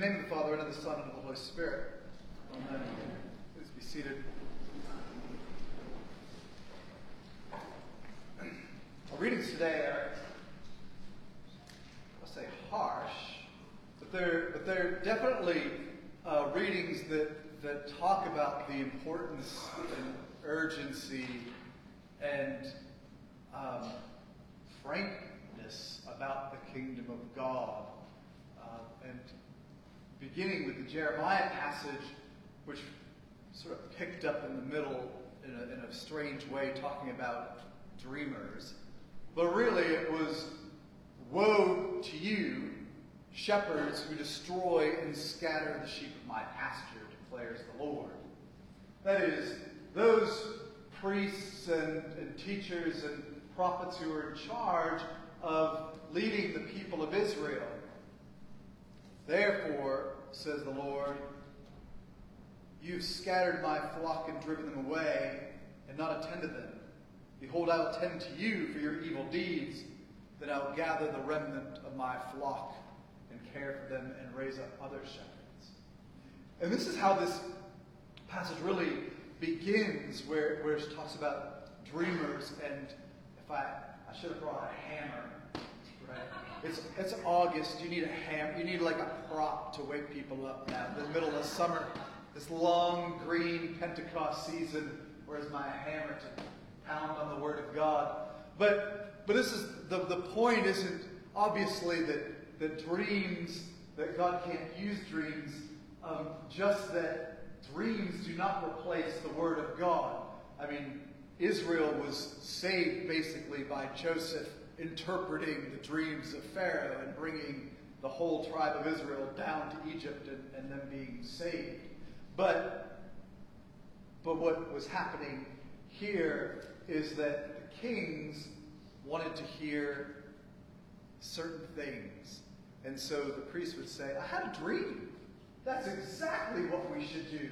name of the Father, and of the Son, and of the Holy Spirit. Amen. Please be seated. Our readings today are, I'll say harsh, but they're, but they're definitely uh, readings that, that talk about the importance and urgency and um, frankness about the kingdom of God. Uh, and beginning with the Jeremiah passage, which sort of picked up in the middle in a, in a strange way, talking about dreamers. But really, it was Woe to you, shepherds who destroy and scatter the sheep of my pasture, declares the Lord. That is, those priests and, and teachers and prophets who are in charge of leading the people of Israel. Therefore, says the Lord, you've scattered my flock and driven them away, and not attended them. Behold, I will tend to you for your evil deeds. Then I will gather the remnant of my flock and care for them and raise up other shepherds. And this is how this passage really begins, where, where it talks about dreamers. And if I, I should have brought a hammer, right? It's, it's August. You need a hammer. You need like a prop to wake people up now. The middle of summer, this long green Pentecost season. Where's my hammer to pound on the Word of God. But, but this is the, the point isn't obviously that, that dreams, that God can't use dreams, um, just that dreams do not replace the Word of God. I mean, Israel was saved basically by Joseph interpreting the dreams of Pharaoh and bringing the whole tribe of Israel down to Egypt and, and them being saved. But, but what was happening here is that the kings wanted to hear certain things. And so the priest would say, I had a dream. That's exactly what we should do.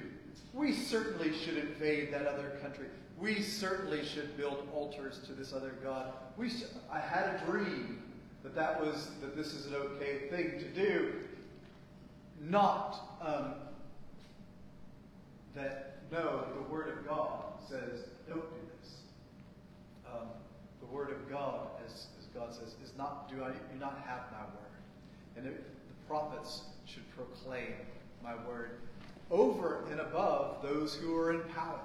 We certainly should invade that other country. We certainly should build altars to this other god. We sh- I had a dream that that was that this is an okay thing to do. Not um, that no, the word of God says don't do this. um, the word of God, as, as God says, is not do I do not have my word, and it, the prophets should proclaim my word over and above those who are in power,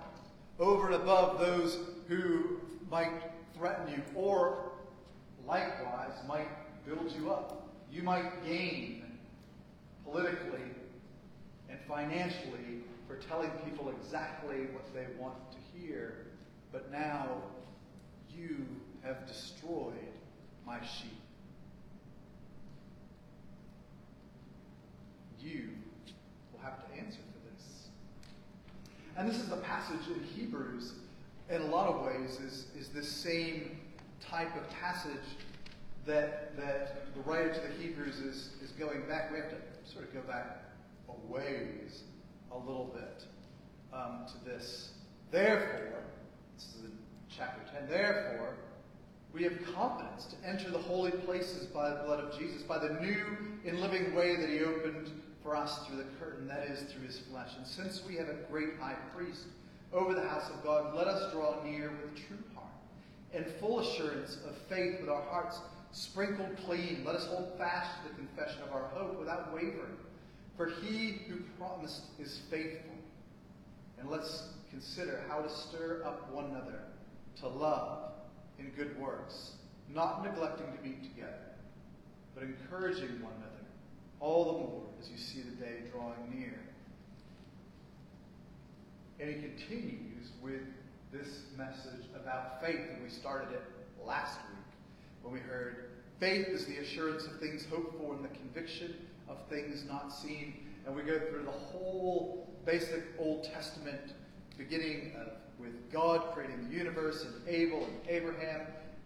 over and above those who might threaten you, or likewise might build you up. You might gain politically and financially for telling people exactly what they want to hear, but now you have destroyed my sheep. You will have to answer for this. And this is the passage in Hebrews, in a lot of ways, is, is this same type of passage that, that the writer to the Hebrews is, is going back. We have to sort of go back a ways, a little bit, um, to this. Therefore, this is in chapter 10. Therefore, we have confidence to enter the holy places by the blood of Jesus, by the new and living way that he opened for us through the curtain, that is, through his flesh. And since we have a great high priest over the house of God, let us draw near with a true heart and full assurance of faith with our hearts sprinkled clean. Let us hold fast to the confession of our hope without wavering. For he who promised is faithful. And let's consider how to stir up one another to love in good works, not neglecting to meet together, but encouraging one another, all the more as you see the day drawing near. And he continues with this message about faith, and we started it last week when we heard faith is the assurance of things hoped for and the conviction of things not seen. And we go through the whole basic Old Testament, beginning of with God creating the universe and Abel and Abraham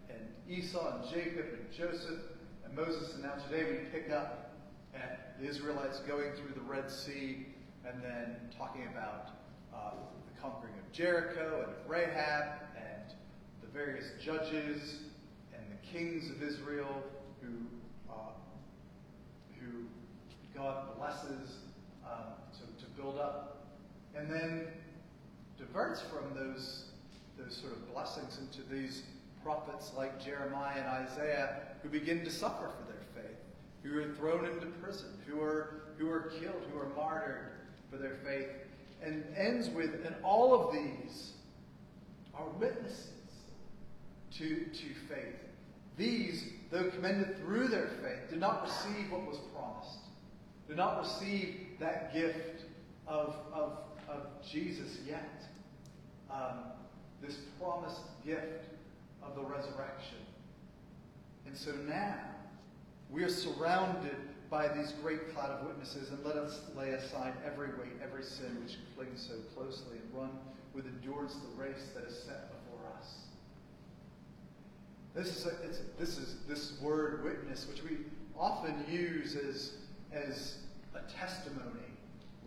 and Esau and Jacob and Joseph and Moses. And now today we pick up at the Israelites going through the Red Sea and then talking about uh, the conquering of Jericho and of Rahab and the various judges and the kings of Israel who, uh, who God blesses um, to, to build up, and then diverts from those, those sort of blessings into these prophets like Jeremiah and Isaiah who begin to suffer for their faith, who are thrown into prison, who are, who are killed, who are martyred for their faith, and ends with, and all of these are witnesses to, to faith. These, though commended through their faith, did not receive what was promised, did not receive that gift of, of, of Jesus yet. Um, this promised gift of the resurrection. And so now, we are surrounded by these great cloud of witnesses, and let us lay aside every weight, every sin which clings so closely, and run with endurance the race that is set before us. This is, a, this is this word witness, which we often use as, as a testimony,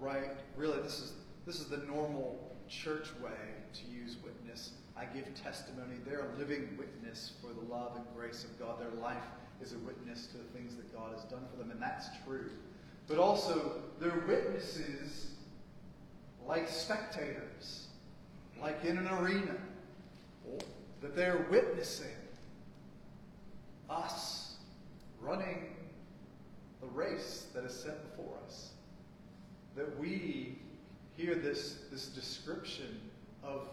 right? Really, this is, this is the normal church way to use witness. I give testimony. They're a living witness for the love and grace of God. Their life is a witness to the things that God has done for them, and that's true. But also, they're witnesses like spectators, like in an arena, that they're witnessing us running the race that is set before us. That we hear this, this description of,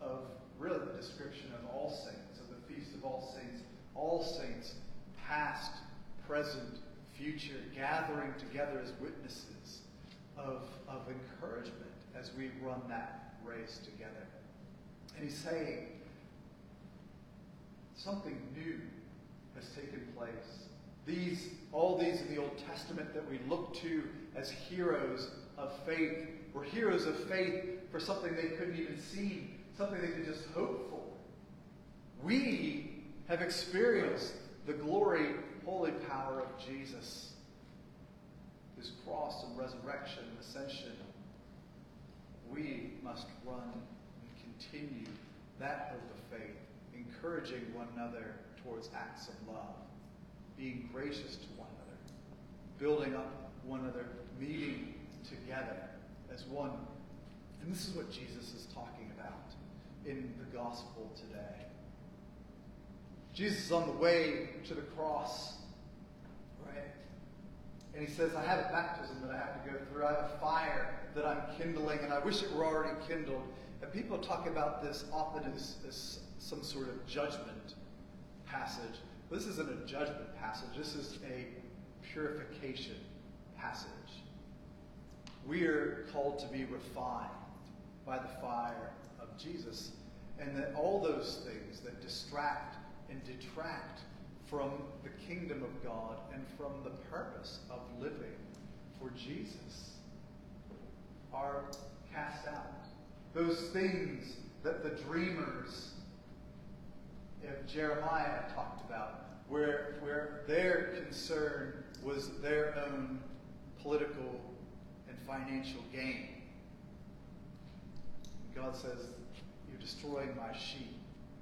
of really the description of all saints, of the Feast of All Saints, all saints, past, present, future, gathering together as witnesses of, of encouragement as we run that race together. And he's saying something new has taken place. These, all these in the Old Testament that we look to as heroes of faith were heroes of faith for something they couldn't even see, something they could just hope for. We have experienced the glory, holy power of Jesus, his cross and resurrection and ascension. We must run and continue that hope of faith, encouraging one another towards acts of love, being gracious to one another, building up one another, meeting together as one. And this is what Jesus is talking about in the gospel today. Jesus is on the way to the cross, right? And he says, I have a baptism that I have to go through. I have a fire that I'm kindling, and I wish it were already kindled. And people talk about this often as, as some sort of judgment passage. This isn't a judgment passage. This is a purification passage. We are called to be refined by the fire of Jesus. And that all those things that distract and detract from the kingdom of God and from the purpose of living for Jesus are cast out. Those things that the dreamers of Jeremiah talked about, where, where their concern was their own political financial gain. God says, You're destroying my sheep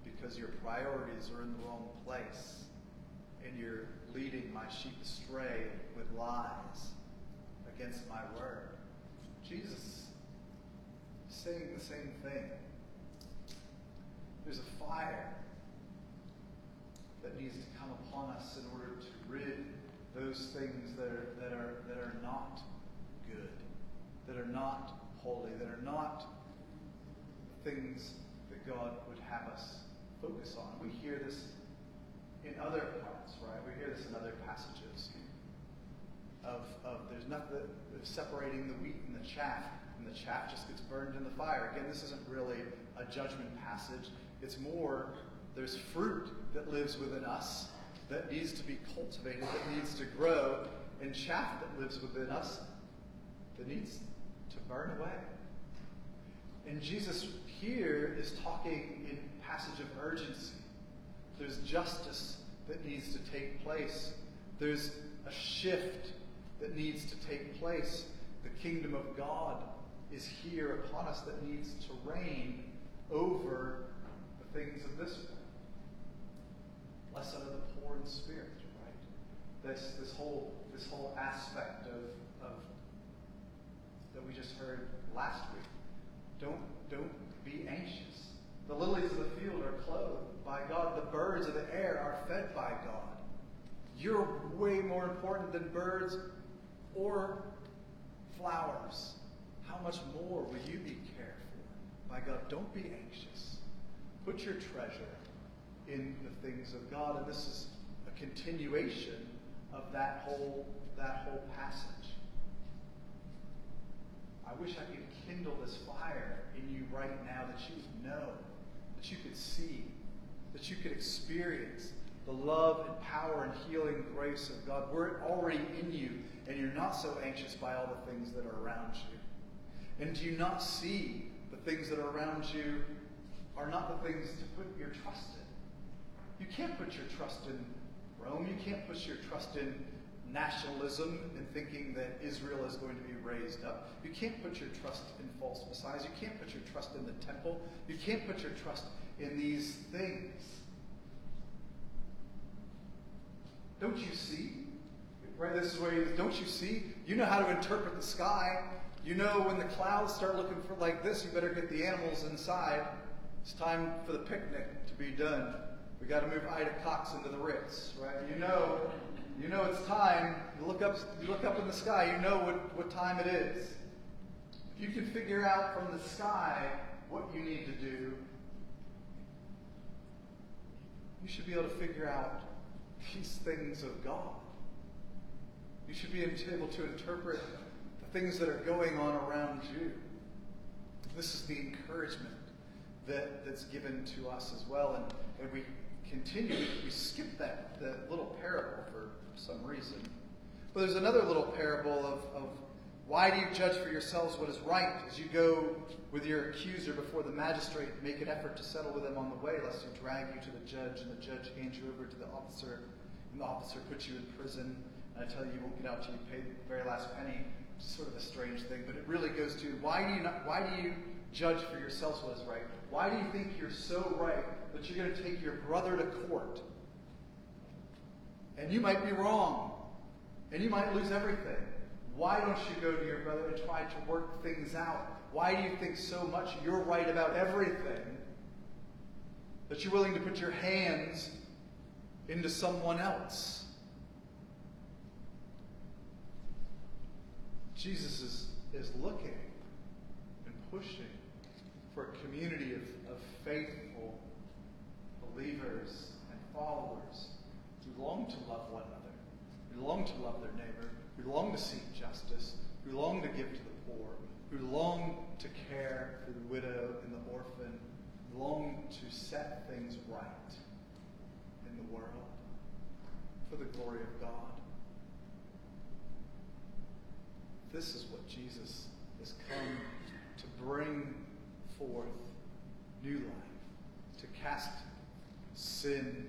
because your priorities are in the wrong place and you're leading my sheep astray with lies against my word. Jesus saying the same thing. There's a fire that needs to come upon us in order to rid those things that are, that are, that are not good, that are not holy, that are not things that God would have us focus on. We hear this in other parts, right? We hear this in other passages of, of there's nothing separating the wheat and the chaff, and the chaff just gets burned in the fire. Again, this isn't really a judgment passage. It's more there's fruit that lives within us that needs to be cultivated, that needs to grow, and chaff that lives within us that needs burn away. And Jesus here is talking in passage of urgency. There's justice that needs to take place. There's a shift that needs to take place. The kingdom of God is here upon us that needs to reign over the things of this world. Blessed are the poor in spirit, right? This, this, whole, this whole aspect of, of that we just heard last week. Don't don't be anxious. The lilies of the field are clothed by God. The birds of the air are fed by God. You're way more important than birds or flowers. How much more will you be cared for by God? Don't be anxious. Put your treasure in the things of God. And this is a continuation of that whole, that whole passage. I wish I could kindle this fire in you right now that you know, that you could see, that you could experience the love and power and healing grace of God. We're already in you, and you're not so anxious by all the things that are around you. And do you not see the things that are around you are not the things to put your trust in? You can't put your trust in Rome. You can't put your trust in nationalism and thinking that Israel is going to be raised up. You can't put your trust in false messiahs. You can't put your trust in the temple. You can't put your trust in these things. Don't you see? Right? This is where he don't you see? You know how to interpret the sky. You know when the clouds start looking for like this, you better get the animals inside. It's time for the picnic to be done. We got to move Ida Cox into the Ritz, right? You know, you know it's time. You look up, you look up in the sky. You know what, what time it is. If you can figure out from the sky what you need to do, you should be able to figure out these things of God. You should be able to interpret the things that are going on around you. This is the encouragement that, that's given to us as well. And, and we continue, we skip that, that little parable for some reason. But there's another little parable of, of why do you judge for yourselves what is right as you go with your accuser before the magistrate? Make an effort to settle with him on the way, lest he drag you to the judge, and the judge hand you over to the officer, and the officer puts you in prison. And I tell you, you won't get out till you pay the very last penny. It's sort of a strange thing, but it really goes to why do you not? Why do you judge for yourselves what is right? Why do you think you're so right that you're going to take your brother to court? And you might be wrong, and you might lose everything. Why don't you go to your brother and try to work things out? Why do you think so much you're right about everything that you're willing to put your hands into someone else? Jesus is, is looking and pushing for a community of, of faithful believers and followers who long to love one another, who long to love their neighbor, who long to seek justice, who long to give to the poor, who long to care for the widow and the orphan, long to set things right in the world for the glory of God. This is what Jesus has come to bring forth new life, to cast sin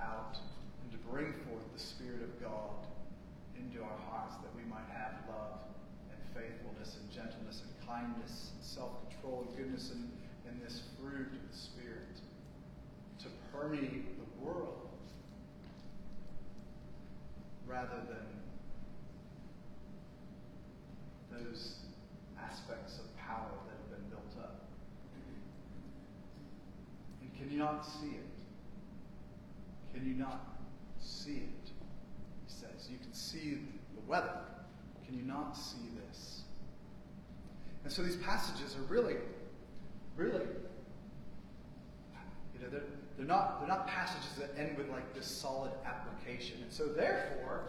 out, and to bring forth the Spirit of God into our hearts that we might have love and faithfulness and gentleness and kindness and self-control and goodness and, and this fruit of the Spirit to permeate the world rather than those aspects of power that have been built up. And can you not see it? Can you not see it? He says. You can see the weather. Can you not see this? And so these passages are really, really, you know, they're, they're not they're not passages that end with like this solid application. And so therefore,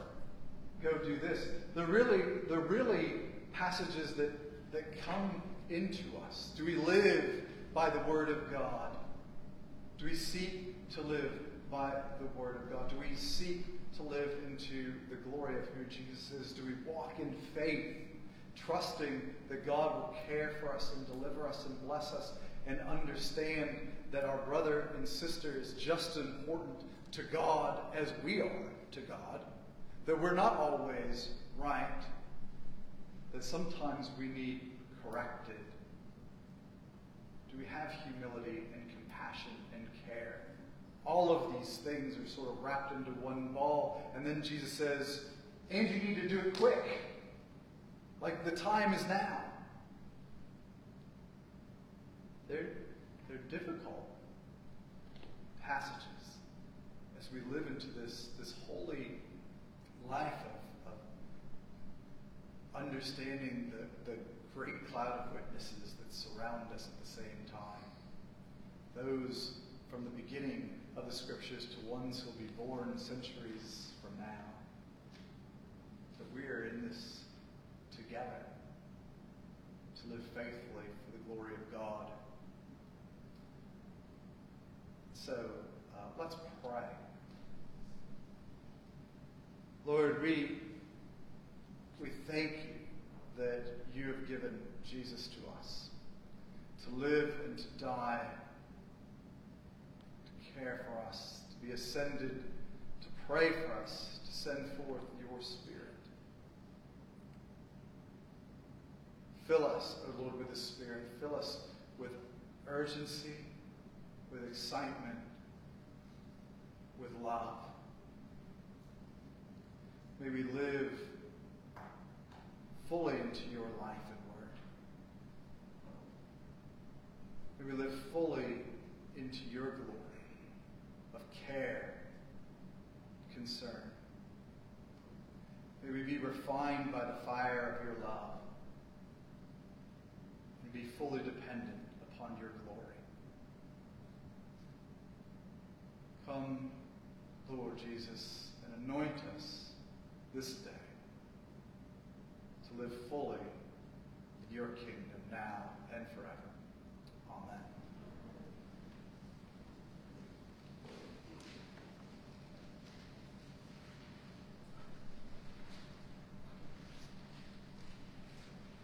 go do this. They're really they're really passages that, that come into us. Do we live by the Word of God? Do we seek to live by the Word of God? Do we seek to live into the glory of who Jesus is? Do we walk in faith, trusting that God will care for us and deliver us and bless us and understand that our brother and sister is just as important to God as we are to God? That we're not always right, that sometimes we need corrected? Do we have humility and compassion and care? All of these things are sort of wrapped into one ball. And then Jesus says, and you need to do it quick. like the time is now. They're, they're difficult passages as we live into this, this holy life of, of understanding the, the great cloud of witnesses that surround us at the same time. Those from the beginning of the scriptures to ones who'll be born centuries from now. That we are in this together to live faithfully for the glory of God. So uh, let's pray. Lord, we, we thank you that you have given Jesus to us to live and to die, care for us, to be ascended, to pray for us, to send forth your Spirit. Fill us, O Lord, with the Spirit. Fill us with urgency, with excitement, with love. May we live fully into your life and word. May we live fully into your glory of care, concern. May we be refined by the fire of your love and be fully dependent upon your glory. Come, Lord Jesus, and anoint us this day to live fully in your kingdom now and forever.